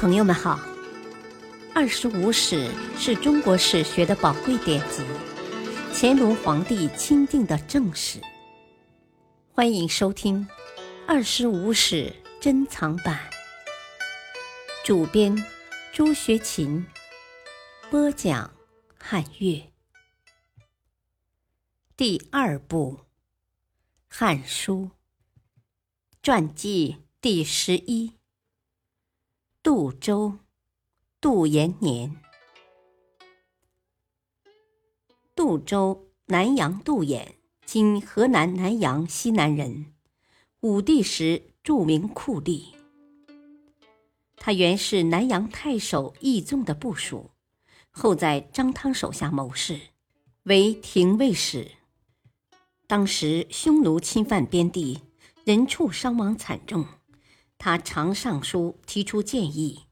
朋友们好，《二十五史》是中国史学的宝贵典籍，乾隆皇帝钦定的正史。欢迎收听《二十五史珍藏版》，主编朱学勤，播讲汉乐。第二部《汉书》传记第十一。杜周，杜延年。杜周，南阳杜衍，今河南南阳西南人，武帝时著名酷吏。他原是南阳太守易纵的部属，后在张汤手下谋士，为廷尉使。当时匈奴侵犯边地，人畜伤亡惨重。他常上书提出建议，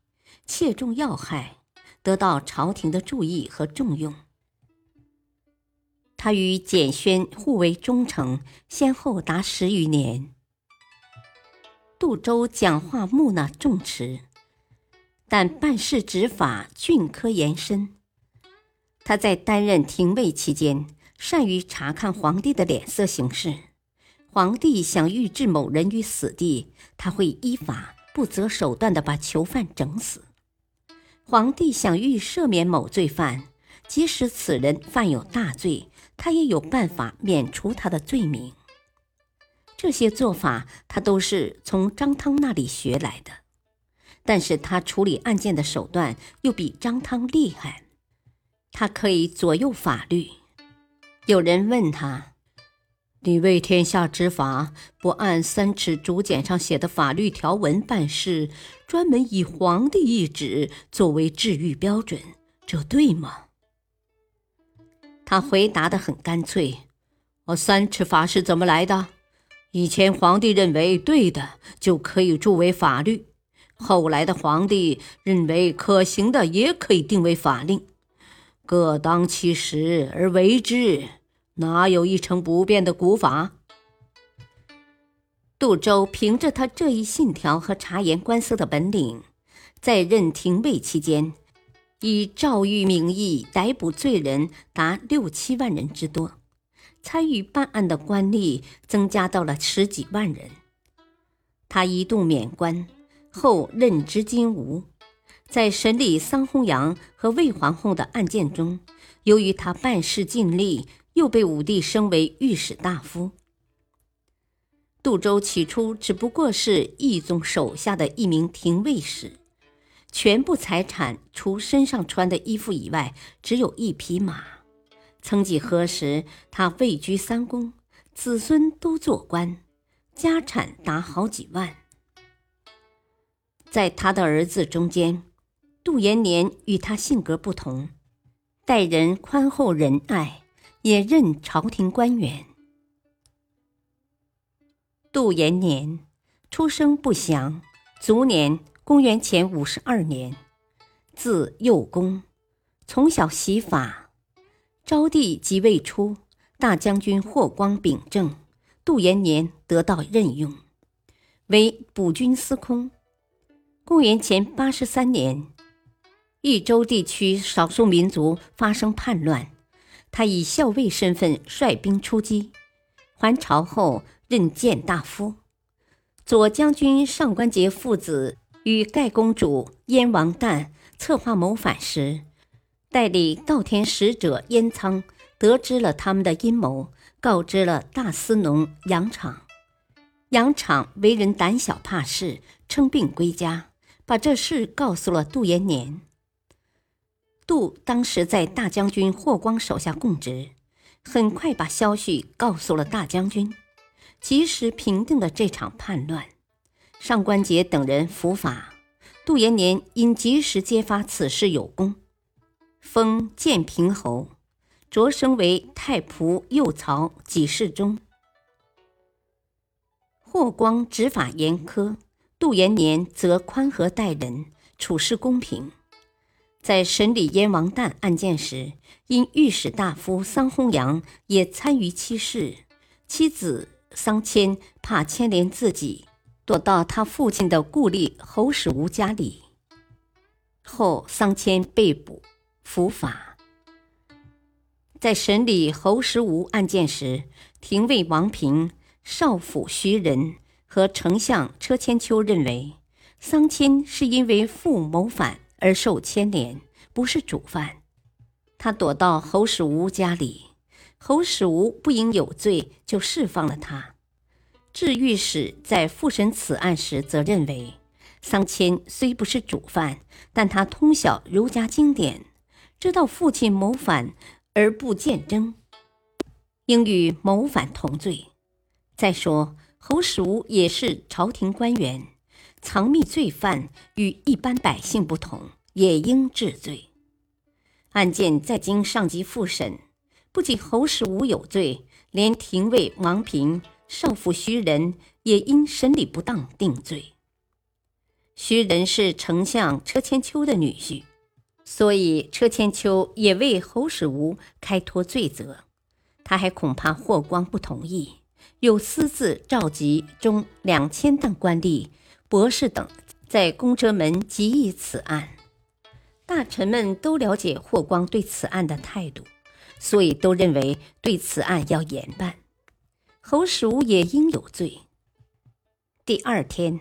切中要害，得到朝廷的注意和重用。他与简宣互为忠诚，先后达十余年。杜周讲话木讷重持，但办事执法峻苛严深。他在担任廷尉期间，善于查看皇帝的脸色行事。皇帝想欲置某人于死地，他会依法不择手段地把囚犯整死；皇帝想欲赦免某罪犯，即使此人犯有大罪，他也有办法免除他的罪名。这些做法他都是从张汤那里学来的，但是他处理案件的手段又比张汤厉害，他可以左右法律。有人问他。你为天下执法，不按三尺竹简上写的法律条文办事，专门以皇帝懿旨作为治狱标准，这对吗？他回答的很干脆：“哦，三尺法是怎么来的？以前皇帝认为对的就可以铸为法律，后来的皇帝认为可行的也可以定为法令，各当其时而为之。”哪有一成不变的古法？杜周凭着他这一信条和察言观色的本领，在任廷尉期间，以诏狱名义逮捕罪人达六七万人之多，参与办案的官吏增加到了十几万人。他一度免官后任职金吾，在审理桑弘羊和魏皇后的案件中，由于他办事尽力。又被武帝升为御史大夫。杜周起初只不过是义宗手下的一名廷尉使，全部财产除身上穿的衣服以外，只有一匹马。曾几何时，他位居三公，子孙都做官，家产达好几万。在他的儿子中间，杜延年与他性格不同，待人宽厚仁爱。也任朝廷官员。杜延年出生不详，卒年公元前五十二年，字幼公，从小习法。昭帝即位初，大将军霍光秉政，杜延年得到任用，为补军司空。公元前八十三年，益州地区少数民族发生叛乱。他以校尉身份率兵出击，还朝后任谏大夫。左将军上官桀父子与盖公主燕王旦策划谋反时，代理稻田使者燕仓得知了他们的阴谋，告知了大司农杨敞。杨敞为人胆小怕事，称病归家，把这事告诉了杜延年。杜当时在大将军霍光手下供职，很快把消息告诉了大将军，及时平定了这场叛乱。上官桀等人伏法，杜延年因及时揭发此事有功，封建平侯，擢升为太仆右曹给事中。霍光执法严苛，杜延年则宽和待人，处事公平。在审理燕王旦案件时，因御史大夫桑弘羊也参与其事，妻子桑谦怕牵连自己，躲到他父亲的故吏侯史无家里。后桑谦被捕伏法。在审理侯石吴案件时，廷尉王平、少府徐仁和丞相车千秋认为，桑谦是因为父谋反而受牵连，不是主犯。他躲到侯史吴家里，侯史吴不应有罪，就释放了他。治御史在复审此案时，则认为，桑谦虽不是主犯，但他通晓儒家经典，知道父亲谋反而不见征，应与谋反同罪。再说，侯史吴也是朝廷官员，藏匿罪犯与一般百姓不同，也应治罪。案件在经上级复审，不仅侯史吴有罪，连廷尉王平。少府徐仁也因审理不当定罪。徐仁是丞相车千秋的女婿，所以车千秋也为侯史吴开脱罪责。他还恐怕霍光不同意，又私自召集中两千担官吏、博士等在宫车门集议此案。大臣们都了解霍光对此案的态度，所以都认为对此案要严办。侯史吴也应有罪。第二天，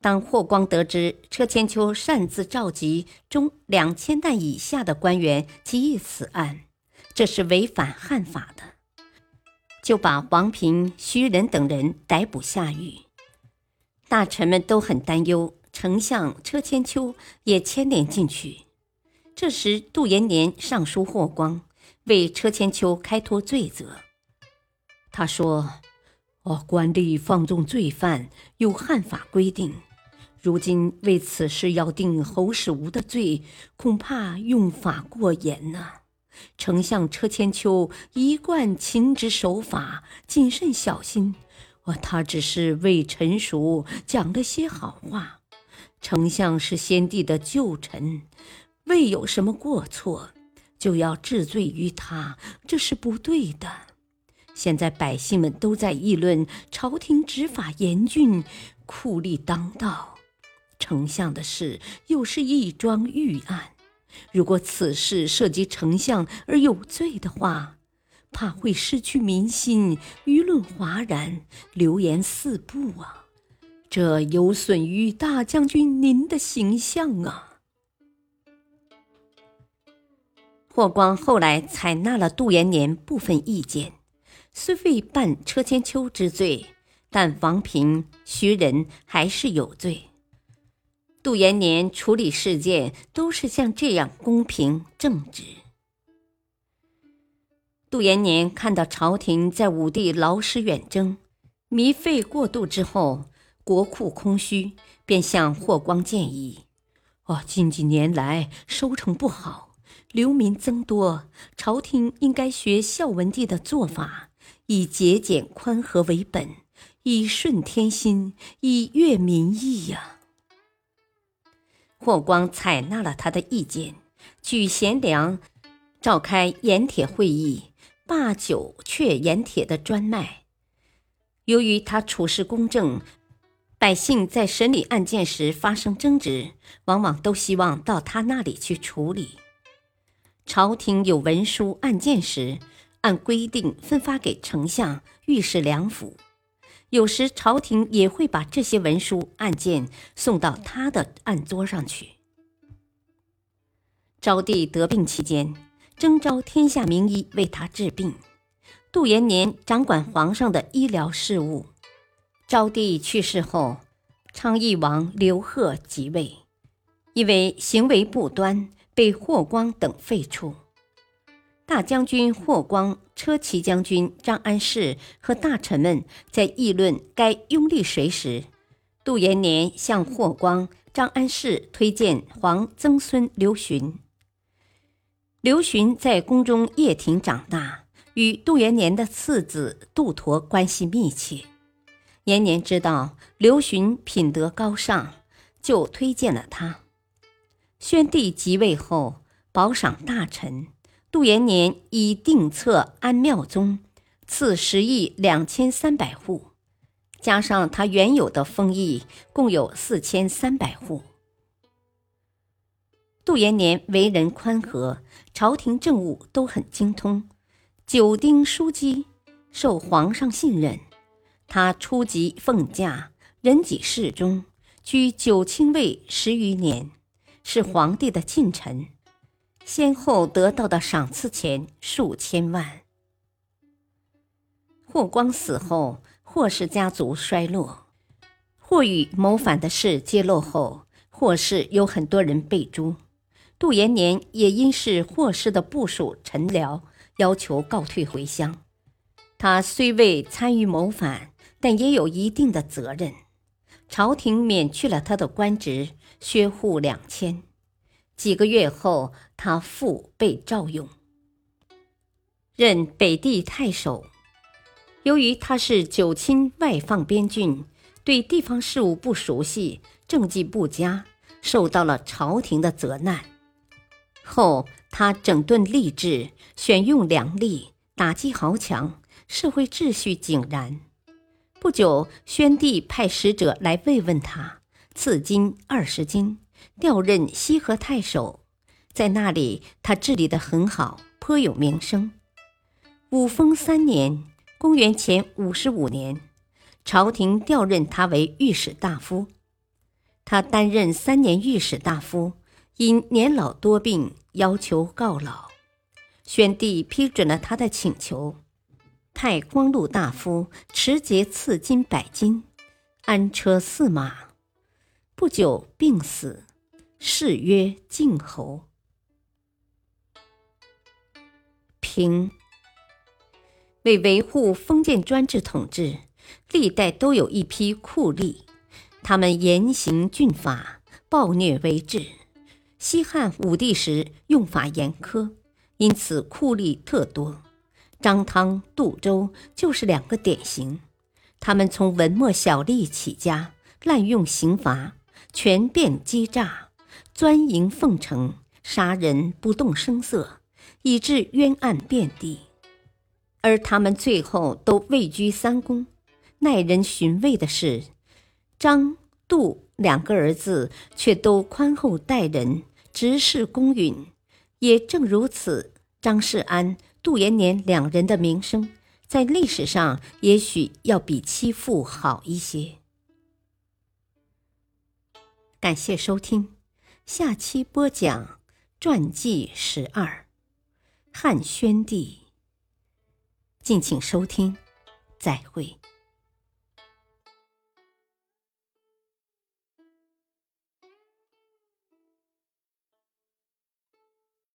当霍光得知车千秋擅自召集中两千担以下的官员集议此案，这是违反汉法的，就把王平、徐仁等人逮捕下狱。大臣们都很担忧，丞相车千秋也牵连进去。这时，杜延年上书霍光，为车千秋开脱罪责。他说：“哦，官吏放纵罪犯有汉法规定，如今为此事要定侯世吴的罪，恐怕用法过严呐。丞相车千秋一贯勤职守法，谨慎小心。哦，他只是为臣属讲了些好话。丞相是先帝的旧臣，未有什么过错，就要治罪于他，这是不对的。”现在百姓们都在议论朝廷执法严峻、酷吏当道，丞相的事又是一桩御案。如果此事涉及丞相而有罪的话，怕会失去民心，舆论哗然，流言四布啊！这有损于大将军您的形象啊！霍光后来采纳了杜延年部分意见。虽未办车千秋之罪，但王平、徐仁还是有罪。杜延年处理事件都是像这样公平正直。杜延年看到朝廷在武帝劳师远征、糜费过度之后，国库空虚，便向霍光建议：“哦，近几年来收成不好，流民增多，朝廷应该学孝文帝的做法。”以节俭宽和为本，以顺天心，以悦民意呀。霍光采纳了他的意见，举贤良，召开盐铁会议，罢酒却盐铁的专卖。由于他处事公正，百姓在审理案件时发生争执，往往都希望到他那里去处理。朝廷有文书案件时。按规定分发给丞相、御史两府，有时朝廷也会把这些文书案件送到他的案桌上去。昭帝得病期间，征召天下名医为他治病。杜延年掌管皇上的医疗事务。昭帝去世后，昌邑王刘贺即位，因为行为不端，被霍光等废黜。大将军霍光、车骑将军张安世和大臣们在议论该拥立谁时，杜延年向霍光、张安世推荐皇曾孙刘询。刘询在宫中掖庭长大，与杜延年的次子杜陀关系密切。延年知道刘询品德高尚，就推荐了他。宣帝即位后，褒赏大臣。杜延年以定策安庙宗，赐十亿两千三百户，加上他原有的封邑，共有四千三百户。杜延年为人宽和，朝廷政务都很精通，九丁枢机，受皇上信任。他初级奉驾，人己侍中，居九卿位十余年，是皇帝的近臣，先后得到的赏赐钱数千万。霍光死后，霍氏家族衰落，霍宇谋反的事揭露后，霍氏有很多人被诛。杜延年也因是霍氏的部属陈辽，要求告退回乡。他虽未参与谋反。但也有一定的责任，朝廷免去了他的官职，削户两千。几个月后，他复被召用，任北地太守。由于他是九卿外放边郡，对地方事务不熟悉，政绩不佳，受到了朝廷的责难。后他整顿吏治，选用良吏，打击豪强，社会秩序井然。不久，宣帝派使者来慰问他，赐金二十金，调任西河太守。在那里，他治理得很好，颇有名声。武丰三年（公元前五十五年），朝廷调任他为御史大夫。他担任三年御史大夫，因年老多病，要求告老。宣帝批准了他的请求。派光禄大夫持节赐金百金，安车驷马。不久病死，谥曰靖侯。平为维护封建专制统治，历代都有一批酷吏，他们严刑峻法，暴虐为治。西汉武帝时用法严苛，因此酷吏特多。张汤、杜周就是两个典型。他们从文墨小吏起家，滥用刑罚，权变欺诈，钻营奉承，杀人不动声色，以致冤案遍地。而他们最后都位居三公。耐人寻味的是，张、杜两个儿子却都宽厚待人，直视公允。也正如此，张世安。杜延年两人的名声，在历史上也许要比其父好一些。感谢收听，下期播讲传记十二汉宣帝。敬请收听，再会。